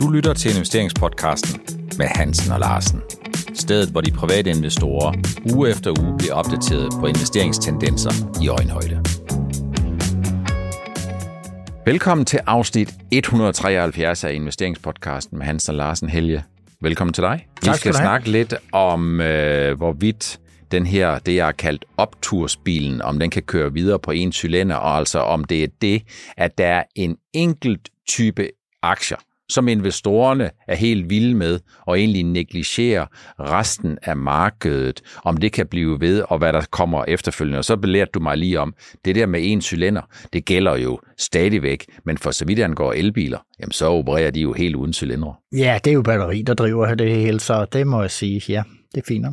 Du lytter til investeringspodcasten med Hansen og Larsen. Stedet, hvor de private investorer uge efter uge bliver opdateret på investeringstendenser i øjenhøjde. Velkommen til afsnit 173 af investeringspodcasten med Hansen og Larsen Helge. Velkommen til dig. Vi Tak skal skal snakke lidt om, øh, hvorvidt den her, det jeg har kaldt optursbilen, om den kan køre videre på en cylinder, og altså om det er det, at der er en enkelt type aktier, som investorerne er helt vilde med, og egentlig negligerer resten af markedet, om det kan blive ved, og hvad der kommer efterfølgende. Og så belærte du mig lige om, det der med en cylinder, det gælder jo stadigvæk, men for så vidt angår elbiler, jamen så opererer de jo helt uden cylindre. Ja, det er jo batteri, der driver det hele, så det må jeg sige, ja, det er fint.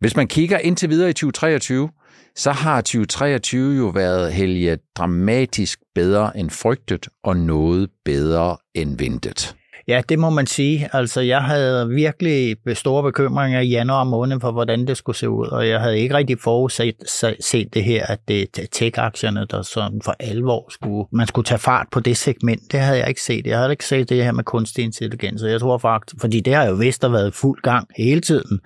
Hvis man kigger indtil videre i 2023, så har 2023 jo været helge dramatisk bedre end frygtet, og noget bedre end ventet. Ja, det må man sige. Altså, jeg havde virkelig store bekymringer i januar måned for, hvordan det skulle se ud, og jeg havde ikke rigtig forudset set det her, at det er tech-aktierne, der sådan for alvor skulle, man skulle tage fart på det segment. Det havde jeg ikke set. Jeg havde ikke set det her med kunstig intelligens, og jeg tror faktisk, fordi det har jo vist at været fuld gang hele tiden,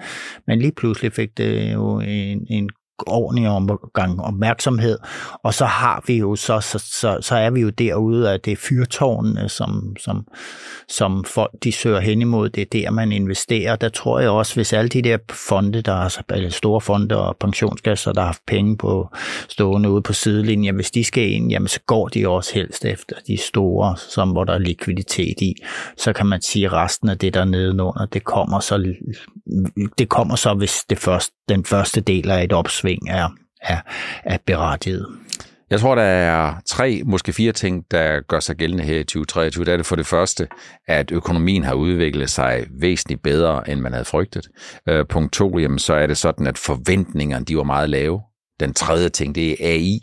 men lige pludselig fik det jo en, en ordentlig omgang opmærksomhed, og så har vi jo så, så, så, så er vi jo derude, at det er fyrtårnene, som, som, som folk de søger hen imod, det er der, man investerer. Der tror jeg også, hvis alle de der fonde, der er eller store fonde og pensionskasser, der har haft penge på stående ude på sidelinjen, hvis de skal ind, jamen så går de også helst efter de store, som hvor der er likviditet i. Så kan man sige, at resten af det der nedenunder, det kommer så, det kommer så hvis det først den første del af et opsving er, er, er berettiget. Jeg tror, der er tre, måske fire ting, der gør sig gældende her i 2023. Der er det for det første, at økonomien har udviklet sig væsentligt bedre, end man havde frygtet. Øh, punkt to, jamen, så er det sådan, at forventningerne de var meget lave. Den tredje ting, det er AI,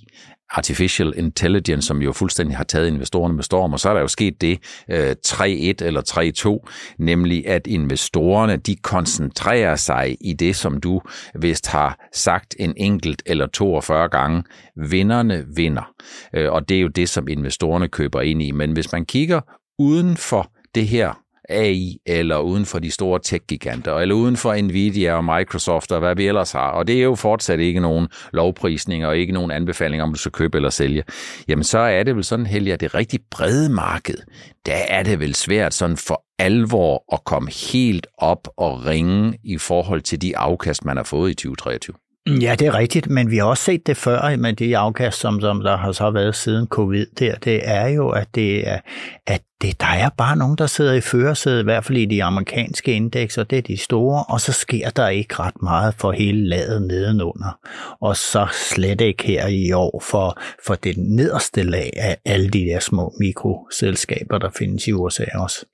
Artificial Intelligence, som jo fuldstændig har taget investorerne med storm, og så er der jo sket det øh, 3-1 eller 3-2, nemlig at investorerne de koncentrerer sig i det, som du vist har sagt en enkelt eller 42 gange. Vinderne vinder, øh, og det er jo det, som investorerne køber ind i. Men hvis man kigger uden for det her AI, eller uden for de store tech-giganter, eller uden for Nvidia og Microsoft og hvad vi ellers har, og det er jo fortsat ikke nogen lovprisning og ikke nogen anbefaling om, du skal købe eller sælge, jamen så er det vel sådan, Helge, at det rigtig brede marked, der er det vel svært sådan for alvor at komme helt op og ringe i forhold til de afkast, man har fået i 2023. Ja, det er rigtigt, men vi har også set det før med de afkast, som, som der har så været siden covid der. Det er jo, at, det er, at det, der er bare nogen, der sidder i førersædet, i hvert fald i de amerikanske indekser, det er de store, og så sker der ikke ret meget for hele laget nedenunder. Og så slet ikke her i år for, for det nederste lag af alle de der små mikroselskaber, der findes i USA også.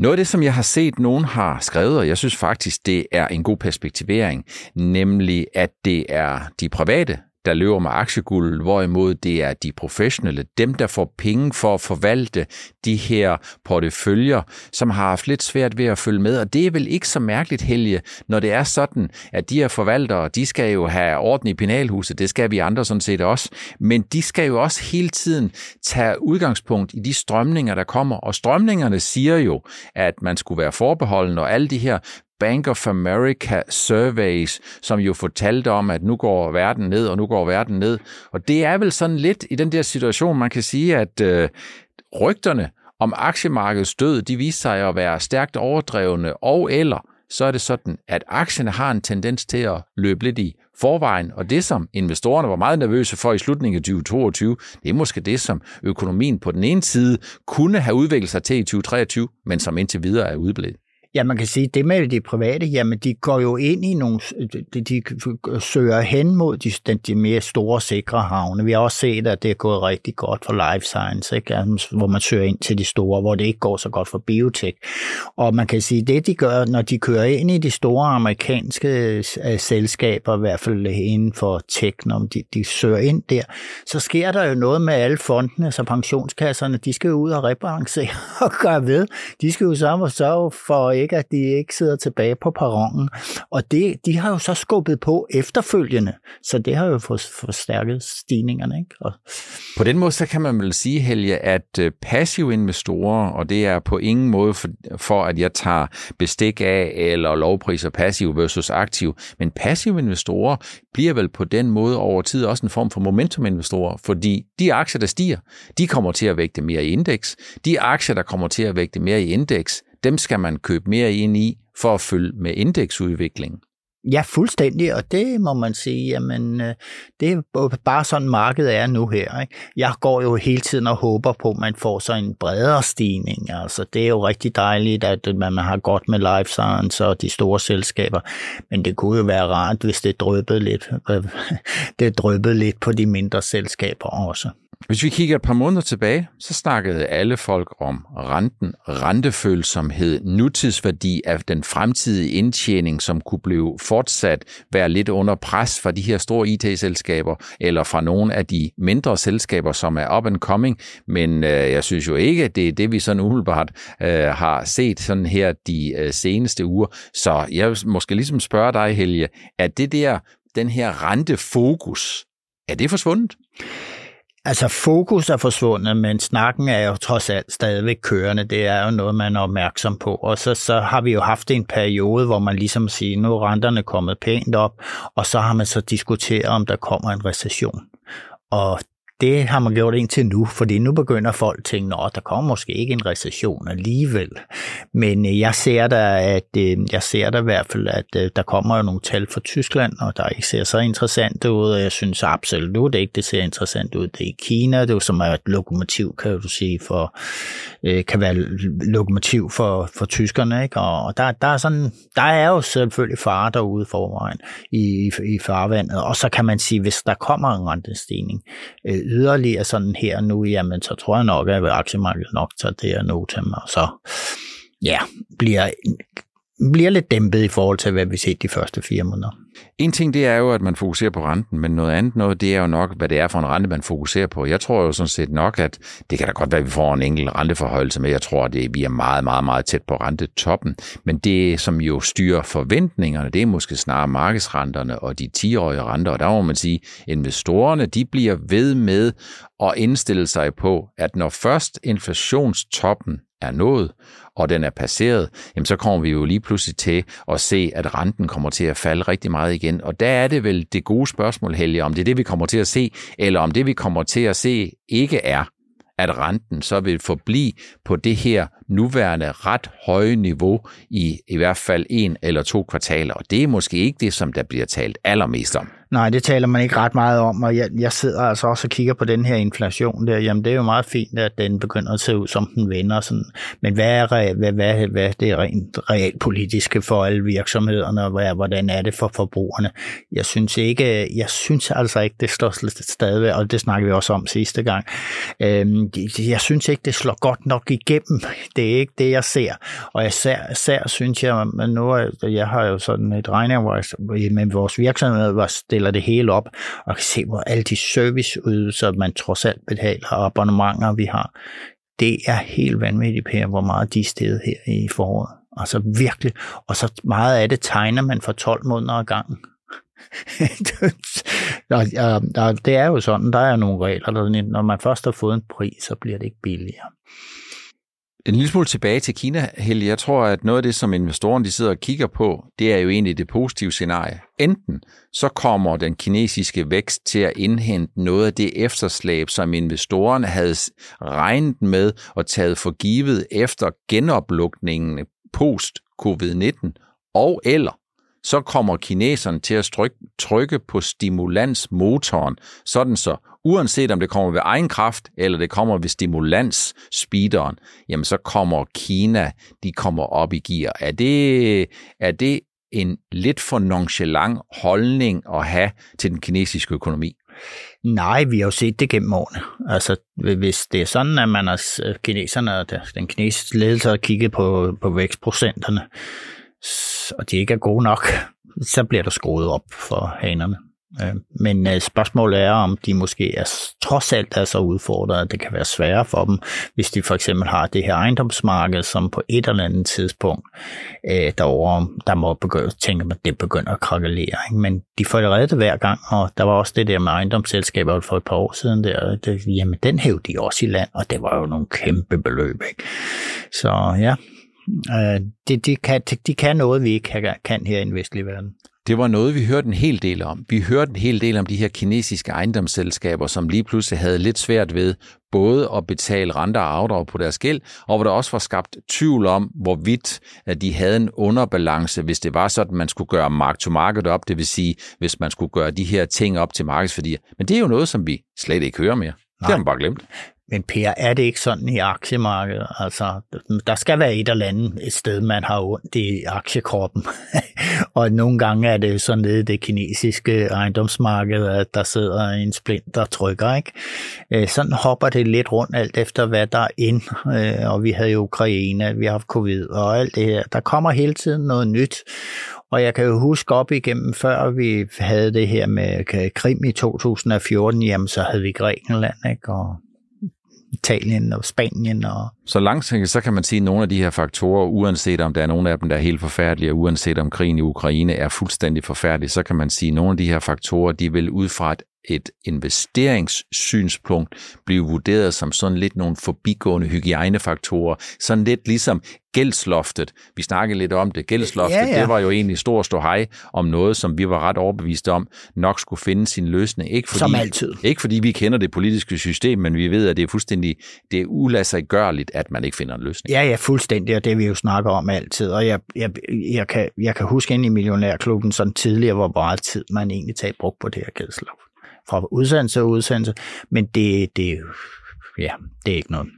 Noget af det, som jeg har set, nogen har skrevet, og jeg synes faktisk, det er en god perspektivering, nemlig at det er de private, der løber med aktieguld, hvorimod det er de professionelle, dem der får penge for at forvalte de her porteføljer, som har haft lidt svært ved at følge med. Og det er vel ikke så mærkeligt, Helge, når det er sådan, at de her forvaltere, de skal jo have orden i penalhuset, det skal vi andre sådan set også, men de skal jo også hele tiden tage udgangspunkt i de strømninger, der kommer. Og strømningerne siger jo, at man skulle være forbeholden, og alle de her Bank of America surveys, som jo fortalte om, at nu går verden ned, og nu går verden ned. Og det er vel sådan lidt i den der situation, man kan sige, at øh, rygterne om aktiemarkedets død, de viser sig at være stærkt overdrevne, og eller så er det sådan, at aktierne har en tendens til at løbe lidt i forvejen, og det som investorerne var meget nervøse for i slutningen af 2022, det er måske det, som økonomien på den ene side kunne have udviklet sig til i 2023, men som indtil videre er udblevet. Ja, man kan sige, det med de private, jamen de går jo ind i nogle, de, de søger hen mod de, de, mere store, sikre havne. Vi har også set, at det er gået rigtig godt for life science, ikke? Altså, hvor man søger ind til de store, hvor det ikke går så godt for biotech. Og man kan sige, det de gør, når de kører ind i de store amerikanske øh, selskaber, i hvert fald inden for tech, når de, de søger ind der, så sker der jo noget med alle fondene, så pensionskasserne, de skal jo ud og rebalancere og gøre ved. De skal jo så sørge for ikke, at de ikke sidder tilbage på perronen. Og det, de har jo så skubbet på efterfølgende, så det har jo forstærket stigningerne. Ikke? Og... På den måde, så kan man vel sige, Helge, at øh, passive investorer, og det er på ingen måde for, for at jeg tager bestik af eller lovpriser passiv versus aktiv, men passive investorer bliver vel på den måde over tid også en form for momentuminvestorer, fordi de aktier, der stiger, de kommer til at vægte mere i indeks. De aktier, der kommer til at vægte mere i indeks, dem skal man købe mere ind i for at følge med indeksudviklingen. Ja, fuldstændig, og det må man sige, jamen, øh, det er bare sådan markedet er nu her. Ikke? Jeg går jo hele tiden og håber på, at man får så en bredere stigning. Altså, det er jo rigtig dejligt, at øh, man har godt med life science og de store selskaber, men det kunne jo være rart, hvis det drøbede lidt, øh, det drøbede lidt på de mindre selskaber også. Hvis vi kigger et par måneder tilbage, så snakkede alle folk om renten, rentefølsomhed, nutidsværdi af den fremtidige indtjening, som kunne blive fortsat være lidt under pres fra de her store IT-selskaber, eller fra nogle af de mindre selskaber, som er up and coming. Men øh, jeg synes jo ikke, at det er det, vi sådan umiddelbart øh, har set sådan her de øh, seneste uger. Så jeg vil måske ligesom spørge dig, Helge, er det der, den her rentefokus, er det forsvundet? Altså fokus er forsvundet, men snakken er jo trods alt stadigvæk kørende. Det er jo noget, man er opmærksom på. Og så, så har vi jo haft en periode, hvor man ligesom siger, nu er renterne kommet pænt op, og så har man så diskuteret, om der kommer en recession. Og det har man gjort indtil nu, fordi nu begynder folk at tænke, at der kommer måske ikke en recession alligevel. Men øh, jeg ser da, at øh, jeg ser da i hvert fald, at øh, der kommer jo nogle tal fra Tyskland, og der ikke ser så interessant ud, og jeg synes absolut ikke, det ser interessant ud. Det er i Kina, det er jo som er et lokomotiv, kan du sige, for, kan være lokomotiv for, for tyskerne, ikke? og der, der, er sådan, der er jo selvfølgelig fare derude forvejen i, i farvandet, og så kan man sige, hvis der kommer en rentestigning, yderligere sådan her nu, jamen så tror jeg nok, at aktiemarkedet nok tager det her notem, og så ja, bliver, bliver lidt dæmpet i forhold til, hvad vi set de første fire måneder. En ting, det er jo, at man fokuserer på renten, men noget andet noget, det er jo nok, hvad det er for en rente, man fokuserer på. Jeg tror jo sådan set nok, at det kan da godt være, at vi får en enkelt renteforhøjelse med. Jeg tror, at vi er meget, meget, meget tæt på rentetoppen. Men det, som jo styrer forventningerne, det er måske snarere markedsrenterne og de 10-årige renter. Og der må man sige, at investorerne, de bliver ved med at indstille sig på, at når først inflationstoppen er nået, og den er passeret, jamen så kommer vi jo lige pludselig til at se, at renten kommer til at falde rigtig meget igen. Og der er det vel det gode spørgsmål, Helge, om det er det, vi kommer til at se, eller om det, vi kommer til at se, ikke er, at renten så vil forblive på det her nuværende ret høje niveau i i hvert fald en eller to kvartaler. Og det er måske ikke det, som der bliver talt allermest om. Nej, det taler man ikke ret meget om, og jeg, jeg sidder altså også og kigger på den her inflation der. Jamen, det er jo meget fint, at den begynder at se ud, som den vender. Sådan. Men hvad er, hvad, hvad, hvad er det rent realpolitiske for alle virksomhederne, og hvad, hvordan er det for forbrugerne? Jeg synes ikke, jeg synes altså ikke, det står stadig, og det snakker vi også om sidste gang. Øhm, jeg synes ikke, det slår godt nok igennem. Det er ikke det, jeg ser. Og især, især synes jeg, men nu, jeg har jo sådan et regning, med vores virksomhed, hvor stiller det hele op, og kan se, hvor alle de serviceydelser, man trods alt betaler, og abonnementer, vi har, det er helt vanvittigt, Per, hvor meget de er her i foråret. Altså virkelig. Og så meget af det tegner man for 12 måneder ad gangen. det er jo sådan, der er nogle regler, der, når man først har fået en pris, så bliver det ikke billigere. En lille smule tilbage til Kina, Helge. Jeg tror, at noget af det, som investorerne de sidder og kigger på, det er jo egentlig det positive scenarie. Enten så kommer den kinesiske vækst til at indhente noget af det efterslæb, som investorerne havde regnet med og taget for givet efter genoplukningen post-covid-19, og eller så kommer kineserne til at trykke på stimulansmotoren, sådan så uanset om det kommer ved egen kraft, eller det kommer ved stimulans-speederen, jamen så kommer Kina, de kommer op i gear. Er det, er det en lidt for nonchalant holdning at have til den kinesiske økonomi? Nej, vi har jo set det gennem årene. Altså, hvis det er sådan, at man er kineserne og den kinesiske ledelse har kigget på, på vækstprocenterne, og de ikke er gode nok, så bliver der skruet op for hanerne. Øh, men øh, spørgsmålet er, om de måske er, trods alt er så udfordret, at det kan være sværere for dem, hvis de for eksempel har det her ejendomsmarked, som på et eller andet tidspunkt øh, derovre, der må begynde, tænke, at det begynder at krakelere. Ikke? Men de får det reddet hver gang, og der var også det der med ejendomsselskaber for et par år siden, der, det, øh, jamen den hævde de også i land, og det var jo nogle kæmpe beløb. Ikke? Så ja, øh, de, de, kan, de kan noget, vi ikke kan, her i den vestlige verden. Det var noget, vi hørte en hel del om. Vi hørte en hel del om de her kinesiske ejendomsselskaber, som lige pludselig havde lidt svært ved både at betale renter og afdrag på deres gæld, og hvor der også var skabt tvivl om, hvorvidt at de havde en underbalance, hvis det var sådan, man skulle gøre mark-to-market op, det vil sige, hvis man skulle gøre de her ting op til markedsværdier. Men det er jo noget, som vi slet ikke hører mere. Nej. Det har man bare glemt. Men Per, er det ikke sådan i aktiemarkedet? Altså, der skal være et eller andet et sted, man har ondt i aktiekroppen. og nogle gange er det sådan nede i det kinesiske ejendomsmarked, at der sidder en splint, der trykker. Ikke? Øh, sådan hopper det lidt rundt alt efter, hvad der er ind. Øh, og vi havde jo Ukraine, vi har haft covid og alt det her. Der kommer hele tiden noget nyt. Og jeg kan jo huske op igennem, før vi havde det her med Krim i 2014, jamen så havde vi Grækenland, ikke? Og Italien og Spanien. Og... Så langsigtet, så kan man sige, at nogle af de her faktorer, uanset om der er nogle af dem, der er helt forfærdelige, og uanset om krigen i Ukraine er fuldstændig forfærdelig, så kan man sige, at nogle af de her faktorer, de vil ud fra et et investeringssynspunkt blive vurderet som sådan lidt nogle forbigående hygiejnefaktorer, sådan lidt ligesom gældsloftet. Vi snakkede lidt om det. Gældsloftet, ja, ja. det var jo egentlig stor stå hej om noget, som vi var ret overbeviste om, nok skulle finde sin løsning. Ikke fordi, som altid. Ikke fordi vi kender det politiske system, men vi ved, at det er fuldstændig det er ulassergørligt, at man ikke finder en løsning. Ja, ja, fuldstændig, og det vi jo snakker om altid. Og jeg, jeg, jeg, kan, jeg kan huske ind i Millionærklubben sådan tidligere, hvor meget tid man egentlig tager brugt på det her gældsloft fra udsendelse til udsendelse, men det, det, ja, det er ikke noget.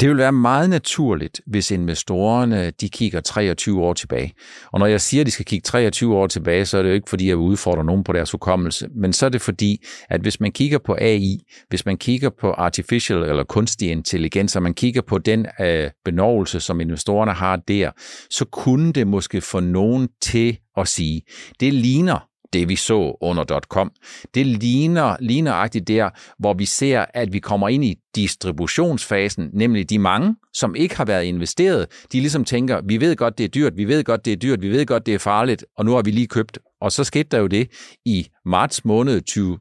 Det vil være meget naturligt, hvis investorerne de kigger 23 år tilbage. Og når jeg siger, at de skal kigge 23 år tilbage, så er det jo ikke fordi, jeg vil udfordre nogen på deres hukommelse, men så er det fordi, at hvis man kigger på AI, hvis man kigger på artificial eller kunstig intelligens, og man kigger på den øh, benovelse, som investorerne har der, så kunne det måske få nogen til at sige, det ligner det, vi så under .com. Det ligner ligneragtigt der, hvor vi ser, at vi kommer ind i distributionsfasen, nemlig de mange, som ikke har været investeret, de ligesom tænker, vi ved godt, det er dyrt, vi ved godt, det er dyrt, vi ved godt, det er farligt, og nu har vi lige købt. Og så skete der jo det i marts måned 20,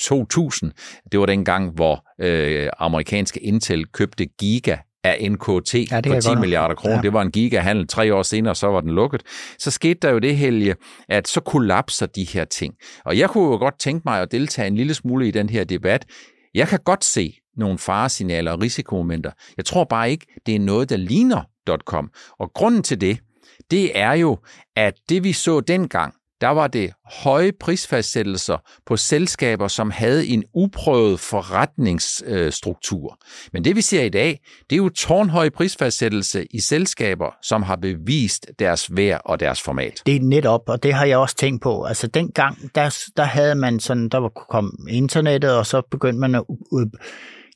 2000. Det var den gang, hvor øh, amerikanske Intel købte Giga af NKT ja, på 10 milliarder kroner. Ja. Det var en gigahandel. Tre år senere, så var den lukket. Så skete der jo det, Helge, at så kollapser de her ting. Og jeg kunne jo godt tænke mig at deltage en lille smule i den her debat. Jeg kan godt se nogle faresignaler og risikomomenter. Jeg tror bare ikke, det er noget, der ligner .com. Og grunden til det, det er jo, at det vi så dengang, der var det høje prisfastsættelser på selskaber, som havde en uprøvet forretningsstruktur. Men det vi ser i dag, det er jo tårnhøj prisfastsættelse i selskaber, som har bevist deres værd og deres format. Det er netop, og det har jeg også tænkt på. Altså dengang, der, der havde man sådan, der kom internettet, og så begyndte man at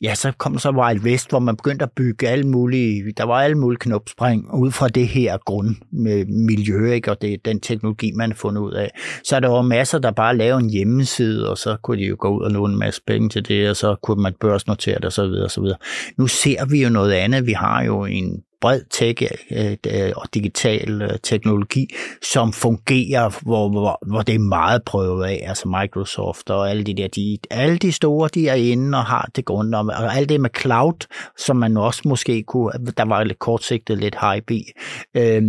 ja, så kom så Wild West, hvor man begyndte at bygge alle mulige, der var alle mulige knopspring ud fra det her grund med miljø, ikke? og det, den teknologi, man har fundet ud af. Så der var masser, der bare lavede en hjemmeside, og så kunne de jo gå ud og låne en masse penge til det, og så kunne man børsnotere det, og så videre, og så videre. Nu ser vi jo noget andet. Vi har jo en bred tech øh, øh, og digital øh, teknologi, som fungerer, hvor, hvor, hvor det er meget prøvet af, altså Microsoft og alle de der, de, alle de store, de er inde og har det grund om, og alt det med cloud, som man også måske kunne, der var lidt kortsigtet lidt hype i, øh,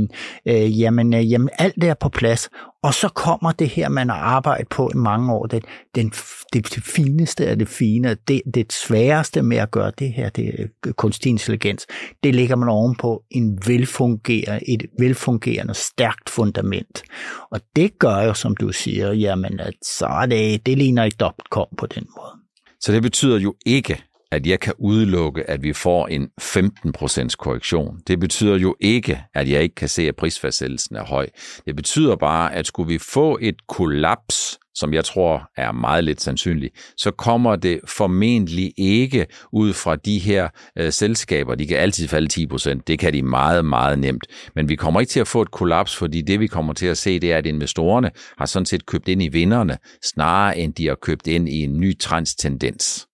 øh, jamen, øh, jamen alt det er på plads, og så kommer det her, man har arbejdet på i mange år, det, den, det, det fineste af det fine, det, det sværeste med at gøre det her, det kunstig intelligens, det ligger man ovenpå en velfungerende, et velfungerende, stærkt fundament. Og det gør jo, som du siger, jamen, at så er det, det ligner ikke dotcom på den måde. Så det betyder jo ikke, at jeg kan udelukke, at vi får en 15% korrektion. Det betyder jo ikke, at jeg ikke kan se, at prisfastsættelsen er høj. Det betyder bare, at skulle vi få et kollaps som jeg tror er meget lidt sandsynligt, så kommer det formentlig ikke ud fra de her øh, selskaber. De kan altid falde 10%, Det kan de meget, meget nemt. Men vi kommer ikke til at få et kollaps, fordi det vi kommer til at se, det er, at investorerne har sådan set købt ind i vinderne, snarere end de har købt ind i en ny trendstendens.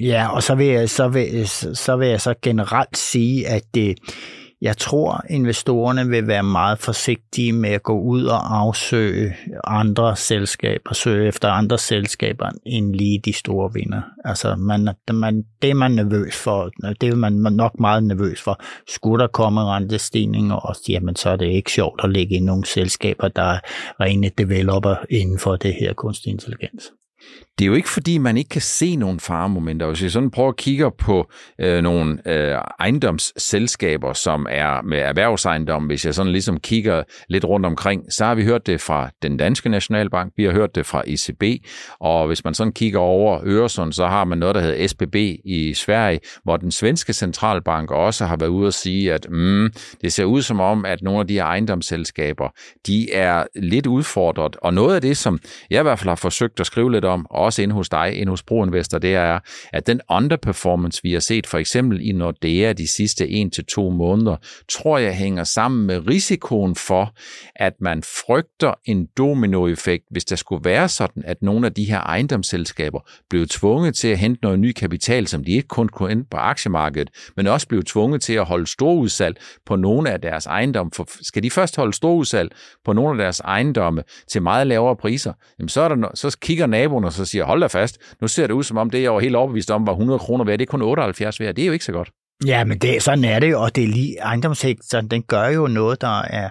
Ja, og så vil jeg så, vil, så, vil jeg så generelt sige, at det, jeg tror, investorerne vil være meget forsigtige med at gå ud og afsøge andre selskaber, søge efter andre selskaber end lige de store vinder. Altså, man, man, det er man nervøs for, det er man nok meget nervøs for. Skulle der komme rentestigninger også, jamen så er det ikke sjovt at ligge i nogle selskaber, der er rene developer inden for det her kunstig intelligens det er jo ikke fordi, man ikke kan se nogle faremomenter. Hvis jeg sådan prøver at kigge på øh, nogle øh, ejendomsselskaber, som er med erhvervsejendom, hvis jeg sådan ligesom kigger lidt rundt omkring, så har vi hørt det fra den danske nationalbank, vi har hørt det fra ECB, og hvis man sådan kigger over Øresund, så har man noget, der hedder SBB i Sverige, hvor den svenske centralbank også har været ude at sige, at mm, det ser ud som om, at nogle af de her ejendomsselskaber, de er lidt udfordret, og noget af det, som jeg i hvert fald har forsøgt at skrive lidt om, også inde hos dig, inde hos Broinvestor, det er, at den underperformance, vi har set for eksempel i Nordea de sidste 1-2 måneder, tror jeg hænger sammen med risikoen for, at man frygter en dominoeffekt, hvis der skulle være sådan, at nogle af de her ejendomsselskaber blev tvunget til at hente noget ny kapital, som de ikke kun kunne hente på aktiemarkedet, men også blev tvunget til at holde storudsalg på nogle af deres ejendomme. For skal de først holde storudsalg på nogle af deres ejendomme til meget lavere priser, jamen så, er der, så kigger naboen og så siger, hold da fast, nu ser det ud som om det, jeg var helt overbevist om, var 100 kroner værd, det er kun 78 værd, det er jo ikke så godt. Ja, men det, sådan er det jo, og det er lige, ejendomssektoren, den gør jo noget, der er,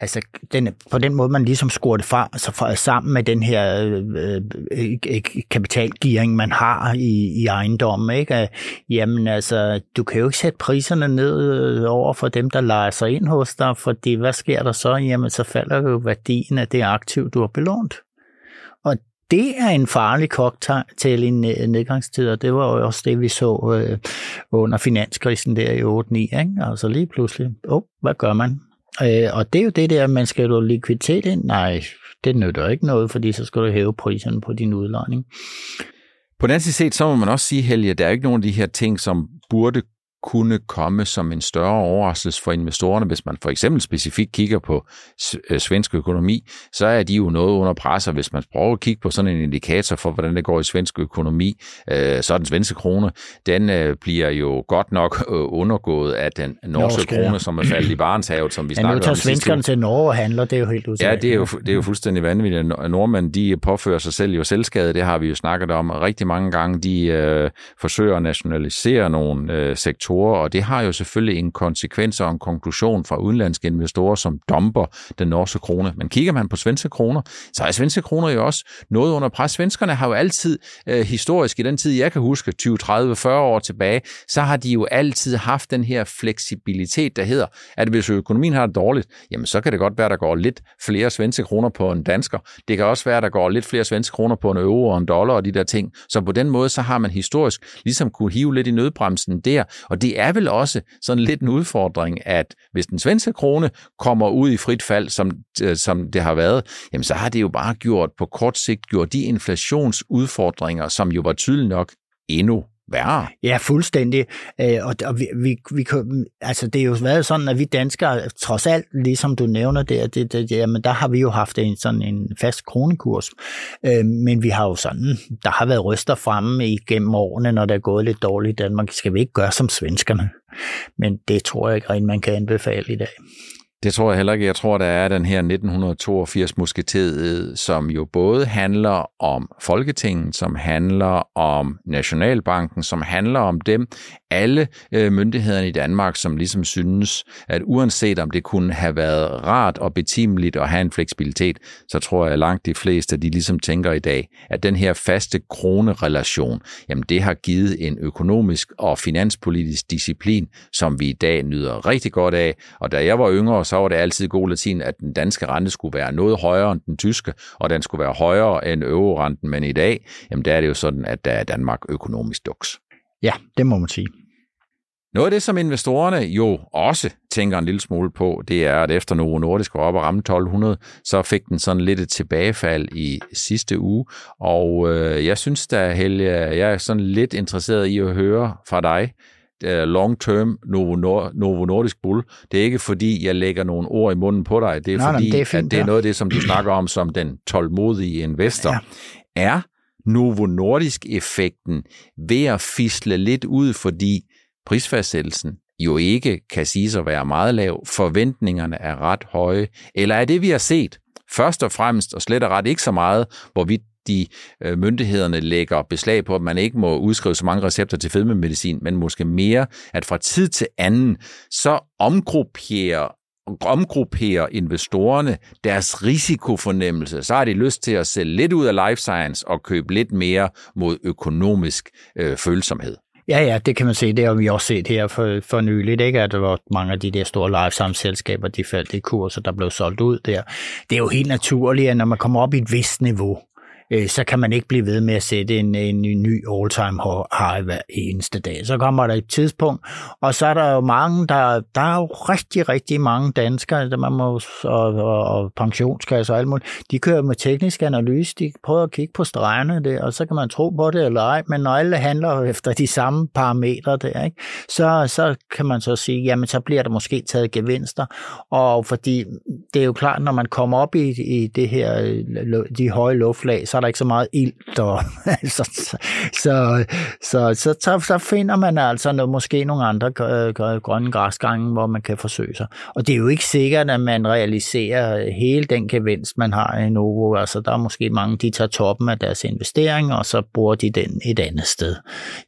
altså den, på den måde, man ligesom skruer det fra, altså fra, sammen med den her øh, øh, øh kapitalgearing, man har i, i ejendommen, ikke? Jamen altså, du kan jo ikke sætte priserne ned øh, over for dem, der leger sig ind hos dig, fordi hvad sker der så? Jamen, så falder jo værdien af det aktiv, du har belånt. Og det er en farlig cocktail i øh, nedgangstider. Det var jo også det, vi så øh, under finanskrisen der i 8-9. Ikke? Altså lige pludselig, oh, hvad gør man? Øh, og det er jo det der, man skal du likviditet ind? Nej, det nytter ikke noget, fordi så skal du hæve priserne på din udlejning. På den anden side så må man også sige, Helge, at der er ikke nogen af de her ting, som burde kunne komme som en større overraskelse for investorerne. Hvis man for eksempel specifikt kigger på øh, svensk økonomi, så er de jo noget under pres, og hvis man prøver at kigge på sådan en indikator for, hvordan det går i svensk økonomi, øh, så er den svenske krone, den øh, bliver jo godt nok undergået af den norske krone, som er faldet i Barentshavet, som vi snakker om. Ja, nu tager svenskerne til Norge og handler, det er jo helt usædvanligt. Ja, det er jo, det er jo fuldstændig vanvittigt. Nordmænd, de påfører sig selv jo selvskade, det har vi jo snakket om rigtig mange gange. De øh, forsøger at nationalisere nogle øh, sektorer investorer, og det har jo selvfølgelig en konsekvens og en konklusion fra udenlandske investorer, som domper den norske krone. Men kigger man på svenske kroner, så er svenske kroner jo også noget under pres. Svenskerne har jo altid øh, historisk, i den tid jeg kan huske, 20, 30, 40 år tilbage, så har de jo altid haft den her fleksibilitet, der hedder, at hvis økonomien har det dårligt, jamen så kan det godt være, der går lidt flere svenske kroner på en dansker. Det kan også være, der går lidt flere svenske kroner på en euro og en dollar og de der ting. Så på den måde, så har man historisk ligesom kunne hive lidt i nødbremsen der, og det er vel også sådan lidt en udfordring, at hvis den svenske krone kommer ud i frit fald, som, øh, som det har været, jamen så har det jo bare gjort på kort sigt gjort de inflationsudfordringer, som jo var tydeligt nok endnu værre. Ja, fuldstændig. Øh, og, og vi, vi, vi, altså, det er jo været sådan, at vi danskere, trods alt, ligesom du nævner der, det, det, jamen, der har vi jo haft en sådan en fast kronekurs. Øh, men vi har jo sådan, der har været ryster fremme igennem årene, når det er gået lidt dårligt i Danmark. Skal vi ikke gøre som svenskerne? Men det tror jeg ikke rent, man kan anbefale i dag. Det tror jeg heller ikke. Jeg tror, der er den her 1982 musketet, som jo både handler om Folketinget, som handler om Nationalbanken, som handler om dem, alle øh, myndighederne i Danmark, som ligesom synes, at uanset om det kunne have været rart og betimeligt at have en fleksibilitet, så tror jeg langt de fleste, de ligesom tænker i dag, at den her faste kronerelation, jamen det har givet en økonomisk og finanspolitisk disciplin, som vi i dag nyder rigtig godt af. Og da jeg var yngre, så var det altid god latin, at den danske rente skulle være noget højere end den tyske, og den skulle være højere end eurorenten, men i dag, jamen der er det jo sådan, at der er Danmark økonomisk duks. Ja, det må man sige. Noget af det, som investorerne jo også tænker en lille smule på, det er, at efter Novo Nordisk var op og ramme 1200, så fik den sådan lidt et tilbagefald i sidste uge. Og øh, jeg synes da, Helge, jeg er sådan lidt interesseret i at høre fra dig, øh, long-term Novo, Nord, Novo Nordisk Bull. Det er ikke fordi, jeg lægger nogle ord i munden på dig. Det er Nej, fordi, det er fint, at det er noget af det, som du snakker om som den tålmodige investor. Ja. Er Novo Nordisk-effekten ved at fisle lidt ud, fordi prisfastsættelsen jo ikke kan sige at være meget lav, forventningerne er ret høje, eller er det, vi har set, først og fremmest, og slet og ret ikke så meget, hvorvidt de øh, myndighederne lægger beslag på, at man ikke må udskrive så mange recepter til fedmemedicin, men måske mere, at fra tid til anden, så omgrupperer omgrupperer investorerne deres risikofornemmelse, så har de lyst til at sælge lidt ud af life science og købe lidt mere mod økonomisk øh, følsomhed. Ja, ja, det kan man se. Det har vi også set her for, for nyligt, ikke? at der var mange af de der store life science selskaber, de faldt i kurser, der blev solgt ud der. Det er jo helt naturligt, at når man kommer op i et vist niveau, øh, så kan man ikke blive ved med at sætte en, en ny all-time high hver eneste dag. Så kommer der et tidspunkt, og så er der jo mange, der, der er jo rigtig, rigtig mange danskere, der man må, og, og, og pensionskasser og alt muligt, de kører med teknisk analyse, de prøver at kigge på stregerne der, og så kan man tro på det eller ej, men når alle handler efter de samme parametre der, ikke, så, så kan man så sige, jamen så bliver der måske taget gevinster, og fordi det er jo klart, når man kommer op i, i det her, øh, de høje luftlag, så der ikke så meget ild, og, altså, så, så, så, så, så, så finder man altså noget, måske nogle andre øh, øh, grønne græsgange, hvor man kan forsøge sig. Og det er jo ikke sikkert, at man realiserer hele den gevinst, man har i Novo. Altså, der er måske mange, de tager toppen af deres investering, og så bruger de den et andet sted.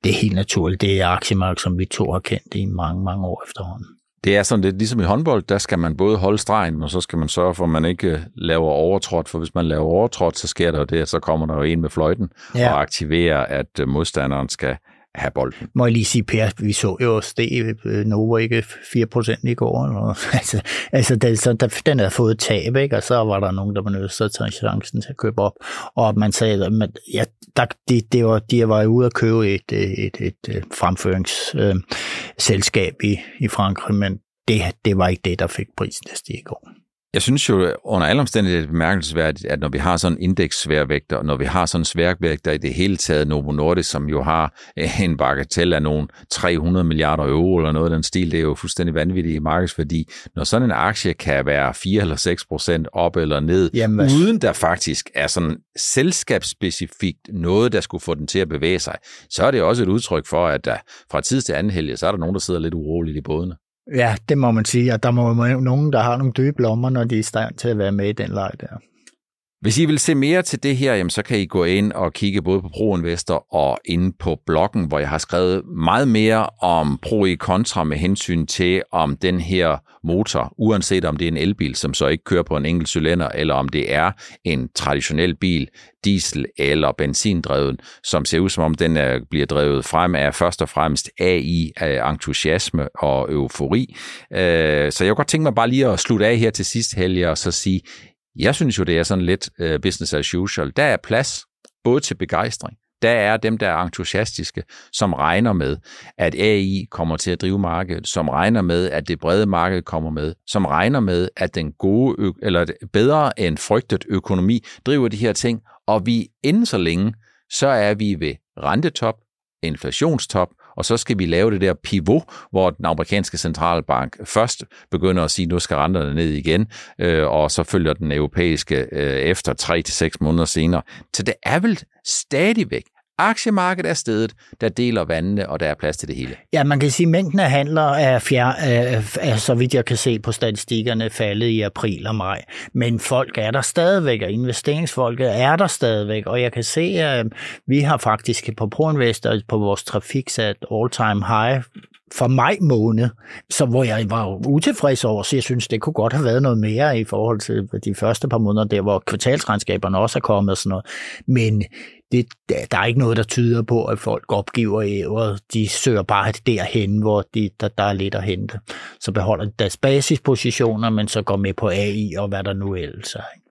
Det er helt naturligt. Det er aktiemarked, som vi to har kendt i mange, mange år efterhånden. Det er sådan lidt ligesom i håndbold, der skal man både holde stregen, og så skal man sørge for, at man ikke laver overtrådt, for hvis man laver overtrådt, så sker der jo det, at så kommer der jo en med fløjten ja. og aktiverer, at modstanderen skal have bolden. Må jeg lige sige, Per, vi så jo steg Novo ikke 4% i går. Eller, altså, altså det, så der, den havde fået tab, ikke? og så var der nogen, der var nødt til chancen til at købe op. Og man sagde, at ja, der, de, det var, de var ude at købe et, et, et, et fremføringsselskab øh, i, i Frankrig, men det, det var ikke det, der fik prisen til at stige i går. Jeg synes jo under alle omstændigheder bemærkelsesværdigt, at når vi har sådan indeksværvægter, og når vi har sådan sværvægter i det hele taget, Novo Nordisk, som jo har en bagatel af nogle 300 milliarder euro eller noget af den stil, det er jo fuldstændig vanvittigt i markedsværdi. Når sådan en aktie kan være 4 eller 6 procent op eller ned, Jamen, uden der faktisk er sådan selskabsspecifikt noget, der skulle få den til at bevæge sig, så er det også et udtryk for, at der fra tid til anden helge, så er der nogen, der sidder lidt uroligt i bådene. Ja, det må man sige, og der må jo nogen, der har nogle dybe lommer, når de er i stand til at være med i den leg der. Hvis I vil se mere til det her, jamen, så kan I gå ind og kigge både på ProInvestor og inde på bloggen, hvor jeg har skrevet meget mere om pro i kontra med hensyn til, om den her motor, uanset om det er en elbil, som så ikke kører på en enkelt cylinder, eller om det er en traditionel bil, diesel eller benzindrevet, som ser ud som om den er, bliver drevet frem af først og fremmest AI-entusiasme og eufori. Øh, så jeg kunne godt tænke mig bare lige at slutte af her til sidst, Helge, og så sige, jeg synes jo, det er sådan lidt uh, business as usual. Der er plads både til begejstring. Der er dem, der er entusiastiske, som regner med, at AI kommer til at drive markedet, som regner med, at det brede marked kommer med, som regner med, at den gode, eller bedre end frygtet økonomi driver de her ting, og vi inden så længe, så er vi ved rentetop, inflationstop, og så skal vi lave det der pivot, hvor den amerikanske centralbank først begynder at sige, nu skal renterne ned igen, øh, og så følger den europæiske øh, efter 3 til seks måneder senere. Så det er vel stadigvæk Aktiemarkedet er stedet, der deler vandene, og der er plads til det hele. Ja, man kan sige, at mængden af handler er, fjer, øh, er, er, så vidt jeg kan se på statistikkerne, faldet i april og maj. Men folk er der stadigvæk, og investeringsfolket er der stadigvæk. Og jeg kan se, at vi har faktisk på ProInvestor på vores trafik sat all-time high for maj måned, så hvor jeg var utilfreds over, så jeg synes, det kunne godt have været noget mere i forhold til de første par måneder, der hvor kvartalsregnskaberne også er kommet og sådan noget. Men det, der er ikke noget, der tyder på, at folk opgiver ævret. De søger bare derhen, hvor de, der, der er lidt at hente. Så beholder de deres basispositioner, men så går med på AI og hvad der nu ellers er.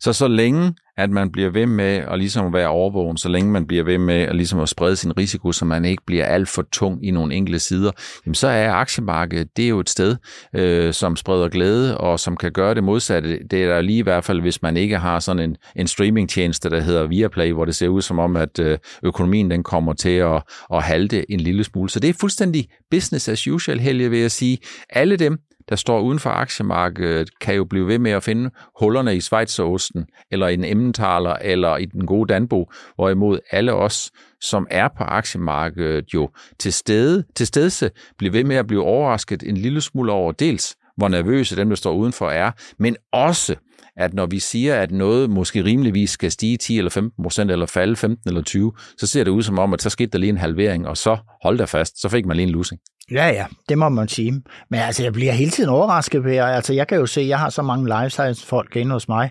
Så så længe, at man bliver ved med at ligesom være overvågen, så længe man bliver ved med at, ligesom at sprede sin risiko, så man ikke bliver alt for tung i nogle enkelte sider, jamen så er aktiemarkedet, det er jo et sted, øh, som spreder glæde, og som kan gøre det modsatte. Det er der lige i hvert fald, hvis man ikke har sådan en, en streamingtjeneste, der hedder Viaplay, hvor det ser ud som om, at øh, økonomien den kommer til at, at halte en lille smule. Så det er fuldstændig business as usual, Helge, vil jeg sige. Alle dem, der står uden for aktiemarkedet, kan jo blive ved med at finde hullerne i Schweizerosten, eller i en Emmentaler, eller i den gode Danbo, hvorimod alle os, som er på aktiemarkedet, jo til stede, til stedse bliver ved med at blive overrasket en lille smule over dels, hvor nervøse dem, der står udenfor er, men også, at når vi siger, at noget måske rimeligvis skal stige 10 eller 15 procent, eller falde 15 eller 20, så ser det ud som om, at så skete der lige en halvering, og så hold der fast, så fik man lige en losing. Ja, ja, det må man sige. Men altså, jeg bliver hele tiden overrasket ved, altså jeg kan jo se, at jeg har så mange lifestyle-folk inde hos mig,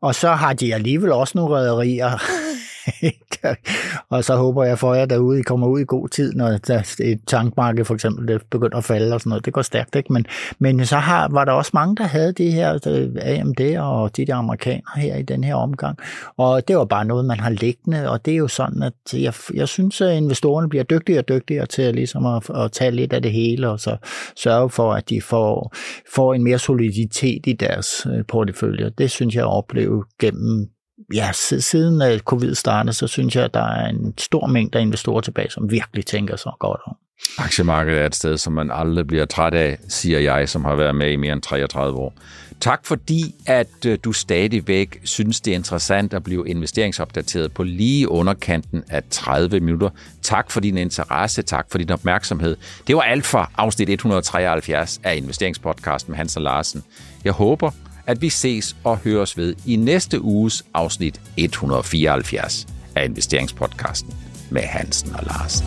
og så har de alligevel også nogle rædderier, og så håber jeg for jer derude, I kommer ud i god tid, når der et tankmarked for eksempel det begynder at falde og sådan noget. Det går stærkt, ikke? Men, men så har, var der også mange, der havde det her øh, AMD og de der amerikanere her i den her omgang. Og det var bare noget, man har liggende, og det er jo sådan, at jeg, jeg synes, at investorerne bliver dygtigere og dygtigere til at, ligesom at, at tage lidt af det hele, og så sørge for, at de får, får en mere soliditet i deres øh, portefølje. Det synes jeg at opleve gennem ja, siden øh, covid startede, så synes jeg, at der er en stor mængde af investorer tilbage, som virkelig tænker sig godt om. Aktiemarkedet er et sted, som man aldrig bliver træt af, siger jeg, som har været med i mere end 33 år. Tak fordi, at øh, du stadigvæk synes, det er interessant at blive investeringsopdateret på lige underkanten af 30 minutter. Tak for din interesse, tak for din opmærksomhed. Det var alt for afsnit 173 af Investeringspodcasten med Hans og Larsen. Jeg håber, at vi ses og høres ved i næste uges afsnit 174 af Investeringspodcasten med Hansen og Larsen.